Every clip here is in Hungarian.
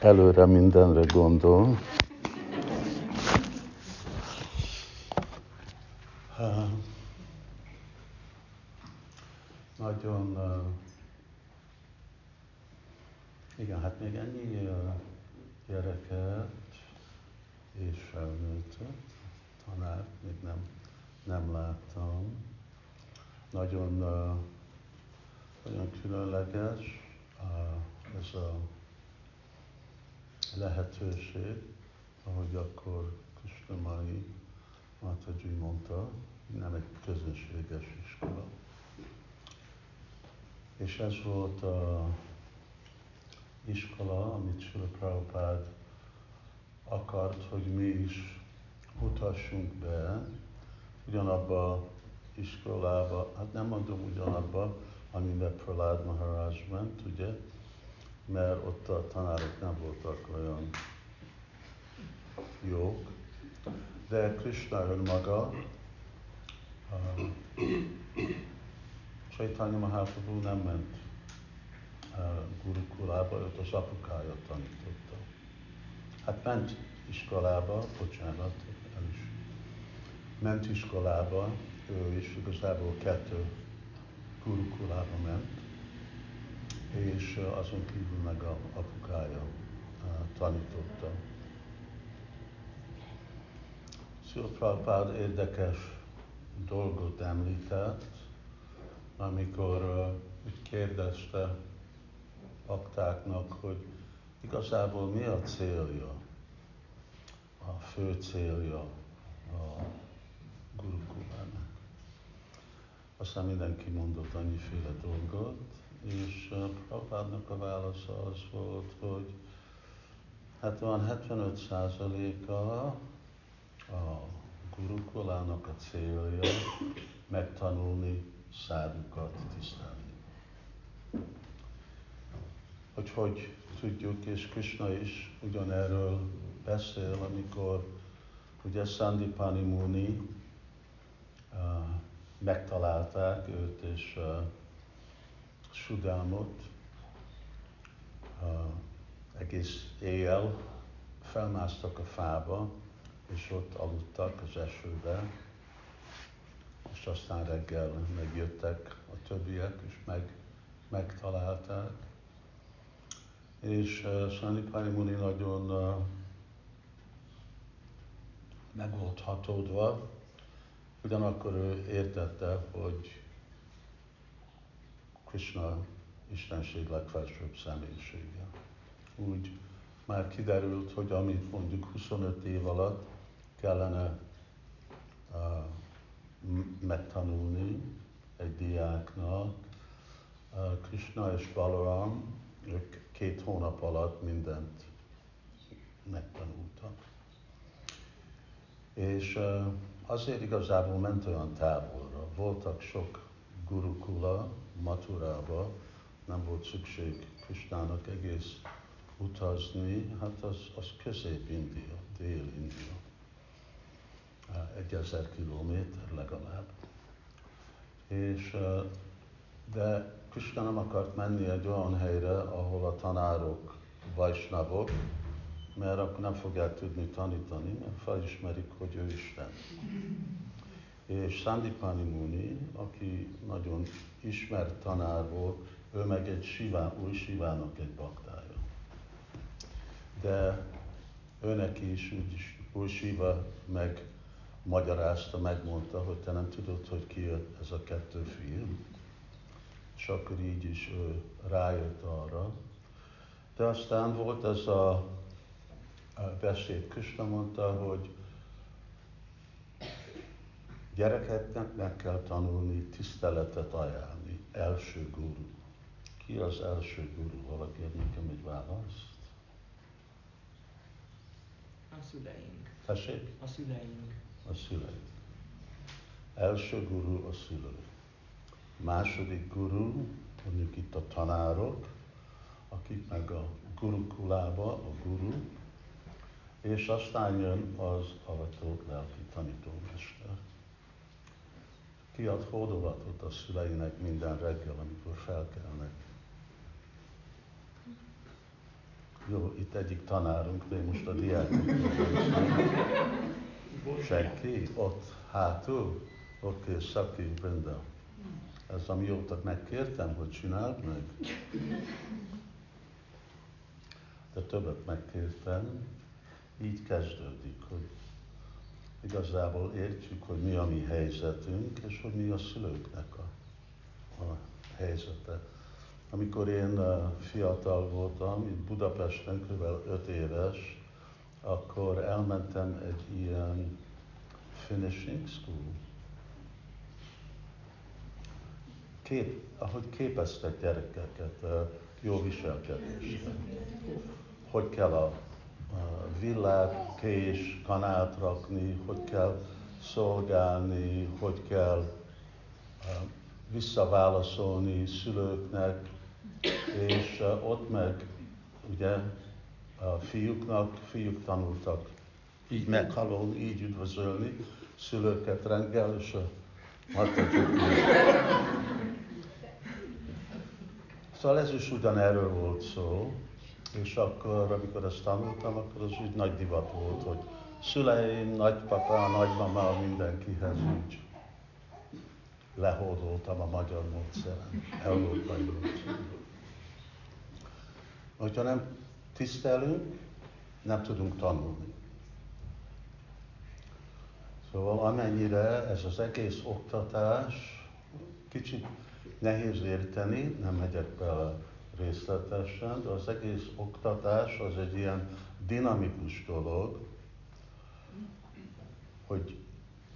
előre mindenre gondol. Uh, nagyon, uh, igen, hát még ennyi uh, gyereket és felnőttet, tanárt még nem, nem láttam. Nagyon, nagyon különleges uh, ez a lehetőség, ahogy akkor Krishnamai Mataji mondta, nem egy közönséges iskola. És ez volt a iskola, amit Srila Prabhupád akart, hogy mi is mutassunk be ugyanabba iskolába, hát nem mondom ugyanabba, amiben Prahlad Maharaj ment, ugye, mert ott a tanárok nem voltak olyan jók, de Krishna önmaga, uh, Chaitanya Mahaprabhu nem ment uh, gurukulába, őt az apukája tanította. Hát ment iskolába, bocsánat, el is. Ment iskolába, ő is igazából kettő gurukulába ment, és azon kívül meg a apukája tanította. Szilprapád érdekes dolgot említett, amikor kérdezte aktáknak, hogy igazából mi a célja, a fő célja a gurukulának. Aztán mindenki mondott annyiféle dolgot, és Prabhupádnak a válasza az volt, hogy hát van 75 százaléka a gurukulának a célja megtanulni szádukat tisztelni. Hogy hogy tudjuk, és Krishna is ugyanerről beszél, amikor ugye Sandipani Muni uh, megtalálták őt és uh, Sudámot egész éjjel felmásztak a fába, és ott aludtak az esőbe, és aztán reggel megjöttek a többiek, és meg, megtalálták. És uh, Sanipani Muni nagyon uh, meg volt hatódva, ugyanakkor ő értette, hogy Krishna Istenség legfelsőbb személyisége. Úgy már kiderült, hogy amit mondjuk 25 év alatt kellene uh, megtanulni egy diáknak, uh, Krishna és Balaram, ők két hónap alatt mindent megtanultak. És uh, azért igazából ment olyan távolra. Voltak sok gurukula Maturába, nem volt szükség Kristának egész utazni, hát az, az közép-India, dél-India. Egy ezer kilométer legalább. És, de Krishna nem akart menni egy olyan helyre, ahol a tanárok vajsnavok, mert akkor nem fogják tudni tanítani, mert felismerik, hogy ő Isten. És Sandipani Muni, aki nagyon ismert tanár volt, ő meg egy sivá, új sivának egy baktája. De őnek is úgyis új siva meg magyarázta, megmondta, hogy te nem tudod, hogy ki ez a kettő fiú. És akkor így is ő rájött arra. De aztán volt ez a beszéd, Krishna mondta, hogy gyerekeknek meg kell tanulni tiszteletet ajánlni. Első guru. Ki az első guru? Valaki ad nekem egy választ? A szüleink. Tessék? A szüleink. A szüleink. Első guru a szülő. Második guru, mondjuk itt a tanárok, akik meg a gurukulába, a guru, és aztán jön az avató lelki tanítómester. Kiad hódovatot a szüleinek minden reggel, amikor felkelnek. Jó, itt egyik tanárunk, de most a diákok. Senki? Ott hátul? Oké, okay, Szaki Brenda. Ez amióta megkértem, hogy csináld meg. De többet megkértem, így kezdődik, hogy igazából értjük, hogy mi a mi helyzetünk, és hogy mi a szülőknek a, a helyzete. Amikor én fiatal voltam, itt Budapesten, kb. 5 éves, akkor elmentem egy ilyen finishing school. Kép, ahogy képeztek gyerekeket jó viselkedésre. Hogy kell a villát, kés, kanát rakni, hogy kell szolgálni, hogy kell visszaválaszolni szülőknek, és ott meg ugye a fiúknak, fiúk tanultak így meghalolni, így üdvözölni szülőket reggel, és a Szóval ez is ugyanerről volt szó, és akkor, amikor ezt tanultam, akkor az úgy nagy divat volt, hogy szüleim, nagypapa, nagymama, mindenkihez így lehódoltam a magyar módszeren, európai módszeren. Hogyha nem tisztelünk, nem tudunk tanulni. Szóval amennyire ez az egész oktatás kicsit nehéz érteni, nem megyek bele részletesen, de az egész oktatás az egy ilyen dinamikus dolog, hogy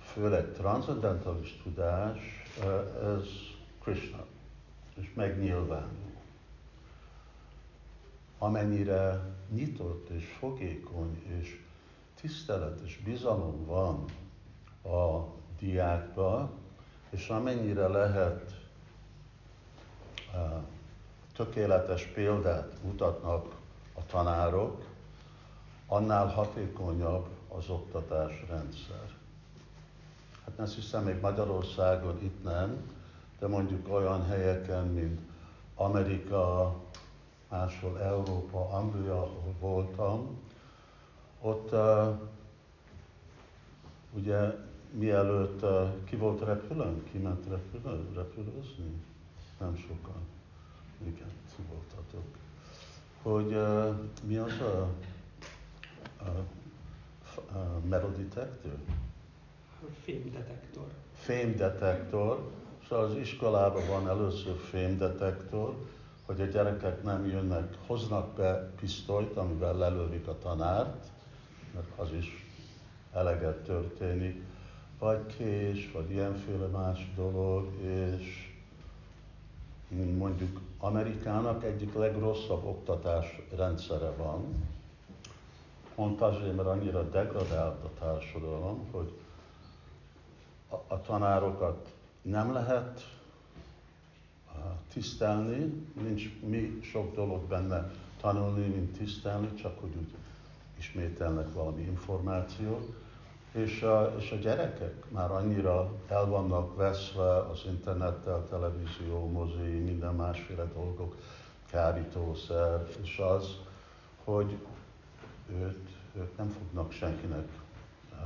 főleg transzendentális tudás, ez Krishna, és megnyilvánul. Amennyire nyitott és fogékony és tisztelet és bizalom van a diákba, és amennyire lehet tökéletes példát mutatnak a tanárok, annál hatékonyabb az oktatás rendszer. Hát nem hiszem, még Magyarországon itt nem, de mondjuk olyan helyeken, mint Amerika, máshol Európa, Anglia, ahol voltam, ott uh, ugye mielőtt uh, ki volt repülőn, ki ment repülőn, repülőzni? Nem sokan. Igen, ti voltatok. Hogy uh, mi az a, a, a metal detector? Fémdetektor. Fémdetektor. Szóval az iskolában van először fémdetektor, hogy a gyerekek nem jönnek, hoznak be pisztolyt, amivel lelőrik a tanárt, mert az is eleget történik, vagy kés, vagy ilyenféle más dolog, és mondjuk Amerikának egyik legrosszabb oktatás rendszere van, pont azért, mert annyira degradált a társadalom, hogy a, a tanárokat nem lehet tisztelni, nincs mi sok dolog benne tanulni, mint tisztelni, csak hogy úgy ismételnek valami információt. És a, és a gyerekek már annyira el vannak veszve az internettel, televízió, mozi, minden másféle dolgok, kábítószer, és az, hogy őt, őt nem fognak senkinek uh,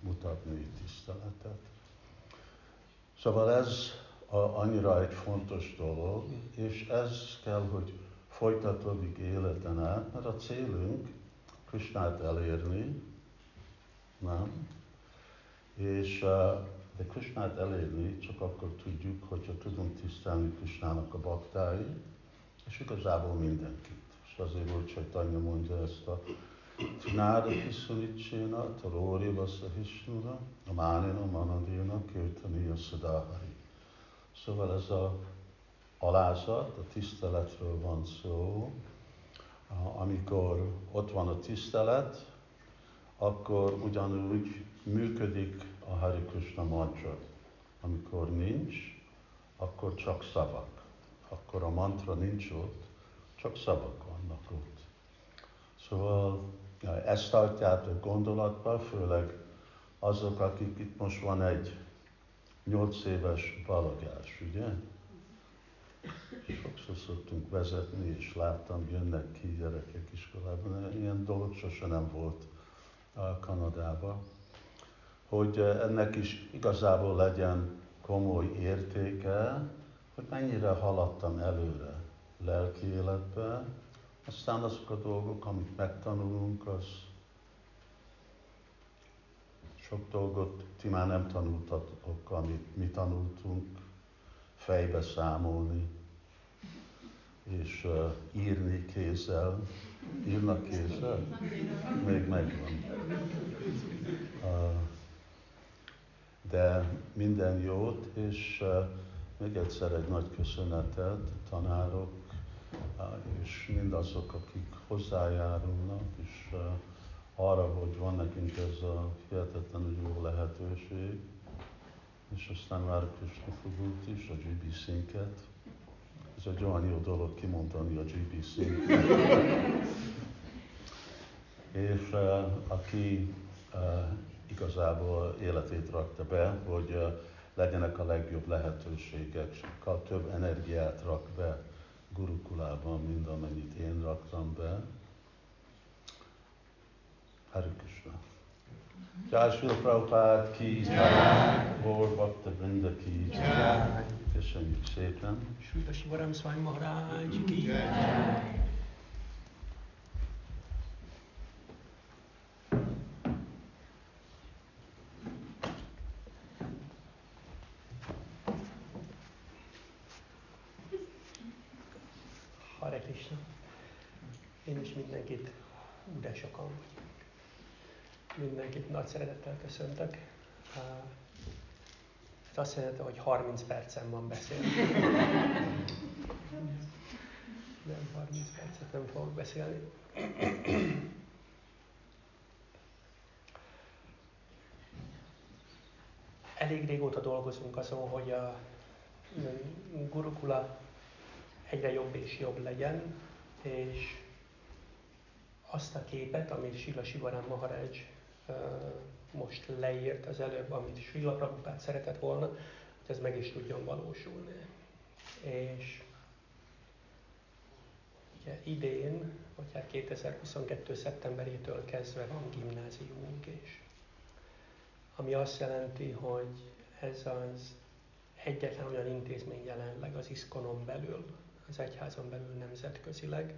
mutatni tiszteletet. Szóval ez a, annyira egy fontos dolog, és ez kell, hogy folytatódik életen át, mert a célunk Krisnát elérni, nem? És, de Krisnát elérni csak akkor tudjuk, hogyha tudunk tisztelni Krisnának a baktái, és igazából mindenkit. És azért volt Csaitanya mondja ezt a Tinára Kiszuricséna, Taróri Vasahisnura, a Mánina Manadina, a Szadahari. Szóval ez a alázat, a tiszteletről van szó, amikor ott van a tisztelet, akkor ugyanúgy működik a Hari Krishna mantra. Amikor nincs, akkor csak szavak. Akkor a mantra nincs ott, csak szavak vannak ott. Szóval ezt tartjátok gondolatba, főleg azok, akik itt most van egy nyolc éves balagás, ugye? Sokszor szoktunk vezetni, és láttam, jönnek ki gyerekek iskolában. Ilyen dolog sose nem volt Kanadában. Hogy ennek is igazából legyen komoly értéke, hogy mennyire haladtam előre lelki életbe, aztán azok a dolgok, amit megtanulunk, az sok dolgot ti már nem tanultatok, amit mi tanultunk, fejbe számolni, és uh, írni kézzel. Írnak kézzel? Még megvan. De minden jót, és még egyszer egy nagy köszönetet tanárok, és mindazok, akik hozzájárulnak, és arra, hogy van nekünk ez a hihetetlenül jó lehetőség, és aztán már Krishna fogult is, a GBC-nket. Egy olyan jó dolog kimondani a GBC. és uh, aki uh, igazából életét rakta be, hogy uh, legyenek a legjobb lehetőségek, sokkal több energiát rak be Gurukulában, mint amennyit én raktam be. Hare Krishna. Jai Srila Prabhupada ki, Gaur Bhakta Vrinda ki, köszönjük szépen. Srila Shivaram Swami Maharaj ki. Hare Krishna. Én is mindenkit, de sokan vagyunk. Mindenkit nagy szeretettel köszöntök. Ez azt jelenti, hogy 30 percen van beszélni. Nem, 30 percet nem fogok beszélni. Elég régóta dolgozunk azon, hogy a gurukula egyre jobb és jobb legyen, és azt a képet, amit Sila Sivarán Maharaj most leírt az előbb, amit Srila Prabhupád szeretett volna, hogy ez meg is tudjon valósulni. És ugye idén, vagy hát 2022. szeptemberétől kezdve van gimnáziumunk is. Ami azt jelenti, hogy ez az egyetlen olyan intézmény jelenleg az iszkonon belül, az egyházon belül nemzetközileg,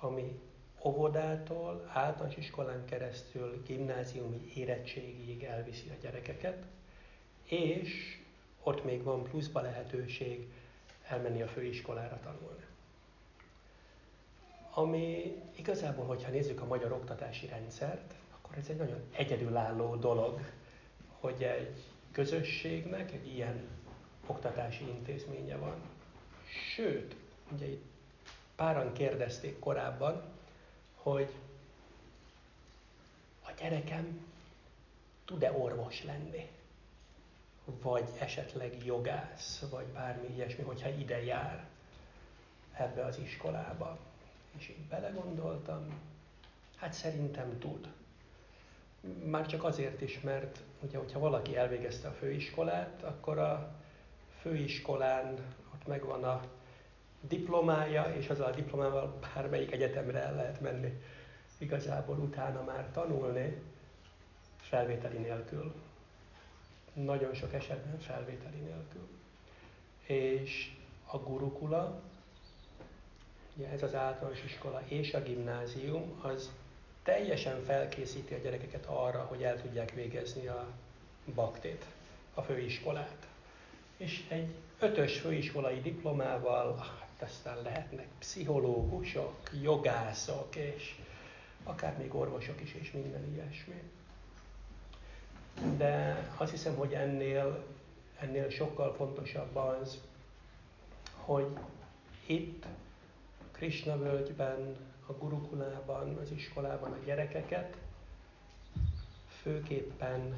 ami óvodától, általános iskolán keresztül gimnáziumi érettségig elviszi a gyerekeket, és ott még van pluszba lehetőség elmenni a főiskolára tanulni. Ami igazából, hogyha nézzük a magyar oktatási rendszert, akkor ez egy nagyon egyedülálló dolog, hogy egy közösségnek egy ilyen oktatási intézménye van. Sőt, ugye itt páran kérdezték korábban, hogy a gyerekem tud-e orvos lenni, vagy esetleg jogász, vagy bármi ilyesmi, hogyha ide jár ebbe az iskolába. És így belegondoltam, hát szerintem tud. Már csak azért is, mert ugye, hogyha valaki elvégezte a főiskolát, akkor a főiskolán ott megvan a diplomája, és azzal a diplomával bármelyik egyetemre el lehet menni. Igazából utána már tanulni felvételi nélkül. Nagyon sok esetben felvételi nélkül. És a gurukula, ugye ez az általános iskola és a gimnázium, az teljesen felkészíti a gyerekeket arra, hogy el tudják végezni a baktét, a főiskolát. És egy ötös főiskolai diplomával aztán lehetnek pszichológusok, jogászok, és akár még orvosok is, és minden ilyesmi. De azt hiszem, hogy ennél, ennél sokkal fontosabb az, hogy itt Krishna völgyben, a gurukulában, az iskolában a gyerekeket főképpen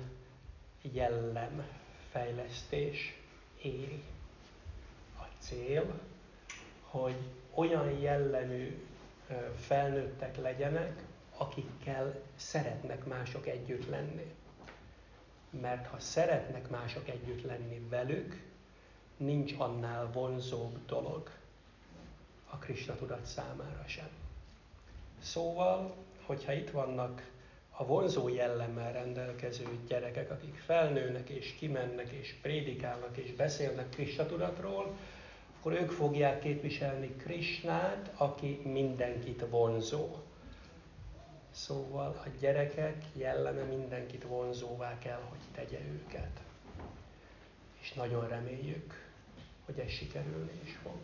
jellemfejlesztés éri. A cél, hogy olyan jellemű felnőttek legyenek, akikkel szeretnek mások együtt lenni. Mert ha szeretnek mások együtt lenni velük, nincs annál vonzóbb dolog, Krishna tudat számára sem. Szóval, hogyha itt vannak a vonzó jellemmel rendelkező gyerekek, akik felnőnek és kimennek és prédikálnak és beszélnek Krishna tudatról, akkor ők fogják képviselni Krishnát, aki mindenkit vonzó. Szóval a gyerekek jelleme mindenkit vonzóvá kell, hogy tegye őket. És nagyon reméljük, hogy ez sikerülni is fog.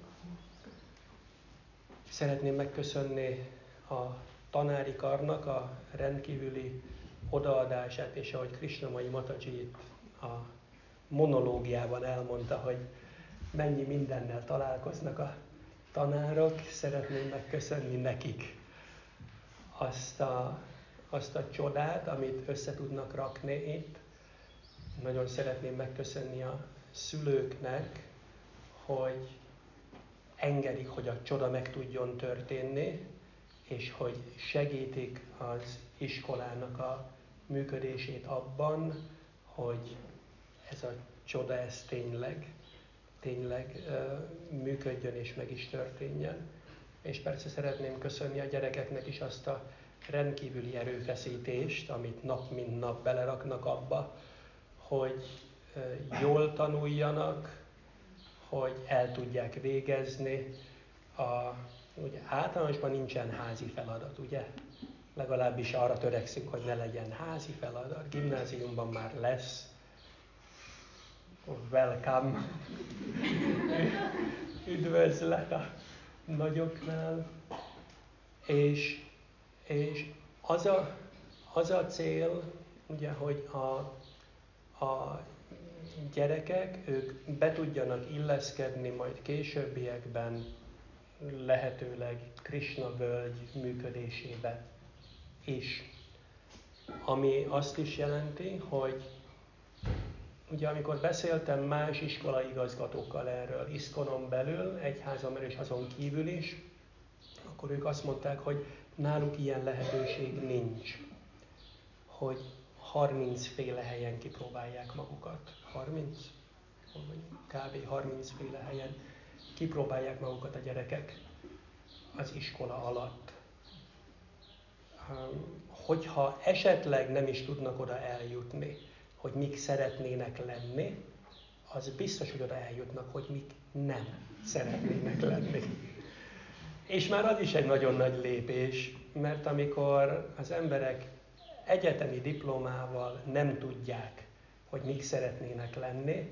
Szeretném megköszönni a tanári karnak a rendkívüli odaadását, és ahogy Krishnamai Mataji a monológiában elmondta, hogy mennyi mindennel találkoznak a tanárok, szeretném megköszönni nekik azt a, azt a csodát, amit össze tudnak rakni itt. Nagyon szeretném megköszönni a szülőknek, hogy engedik, hogy a csoda meg tudjon történni, és hogy segítik az iskolának a működését abban, hogy ez a csoda ez tényleg, tényleg működjön és meg is történjen. És persze szeretném köszönni a gyerekeknek is azt a rendkívüli erőfeszítést, amit nap mint nap beleraknak abba, hogy jól tanuljanak, hogy el tudják végezni a Ugye általánosban nincsen házi feladat, ugye? Legalábbis arra törekszünk, hogy ne legyen házi feladat. Gimnáziumban már lesz. Welcome. Üdvözlet a nagyoknál. És, és az, a, az a cél, ugye, hogy a, a gyerekek, ők be tudjanak illeszkedni majd későbbiekben lehetőleg Krishna völgy működésébe is. Ami azt is jelenti, hogy ugye amikor beszéltem más iskolai igazgatókkal erről, Iszkonon belül, egyházon belül és azon kívül is, akkor ők azt mondták, hogy náluk ilyen lehetőség nincs, hogy 30 féle helyen kipróbálják magukat. 30? Kb. 30 féle helyen kipróbálják magukat a gyerekek az iskola alatt. Hogyha esetleg nem is tudnak oda eljutni, hogy mik szeretnének lenni, az biztos, hogy oda eljutnak, hogy mik nem szeretnének lenni. És már az is egy nagyon nagy lépés, mert amikor az emberek egyetemi diplomával nem tudják, hogy mik szeretnének lenni,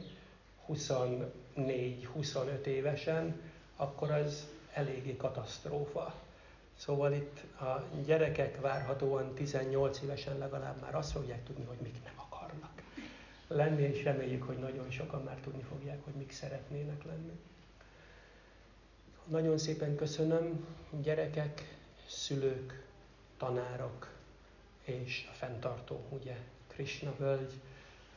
24-25 évesen, akkor az eléggé katasztrófa. Szóval itt a gyerekek várhatóan 18 évesen legalább már azt fogják tudni, hogy mik nem lenni, és reméljük, hogy nagyon sokan már tudni fogják, hogy mik szeretnének lenni. Nagyon szépen köszönöm gyerekek, szülők, tanárok és a fenntartó, ugye, Krishna völgy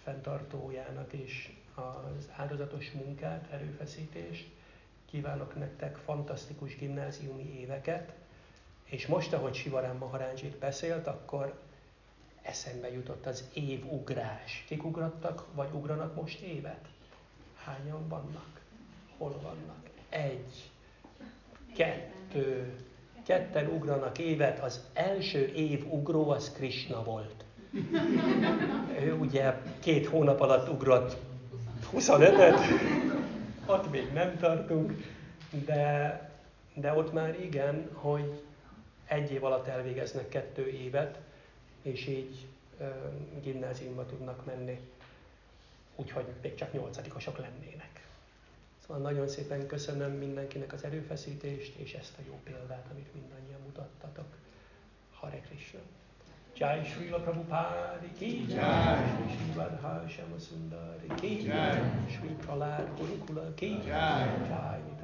fenntartójának és az áldozatos munkát, erőfeszítést. Kívánok nektek fantasztikus gimnáziumi éveket, és most, ahogy Sivarán Maharánzsik beszélt, akkor eszembe jutott az évugrás. Kik ugrattak, vagy ugranak most évet? Hányan vannak? Hol vannak? Egy, kettő, ketten ugranak évet. Az első év ugró az Krishna volt. Ő ugye két hónap alatt ugrott 25-et, ott még nem tartunk, de, de ott már igen, hogy egy év alatt elvégeznek kettő évet, és így gimnáziumba tudnak menni, úgyhogy még csak nyolcadikosok lennének. Szóval nagyon szépen köszönöm mindenkinek az erőfeszítést, és ezt a jó példát, amit mindannyian mutattatok. Hare Krishna! Jai Srila Prabhupada ki. Jai, Shri Radha Shama Sundari ki. Jai, Shri Prahlad Gurukula ki. Jai, Jai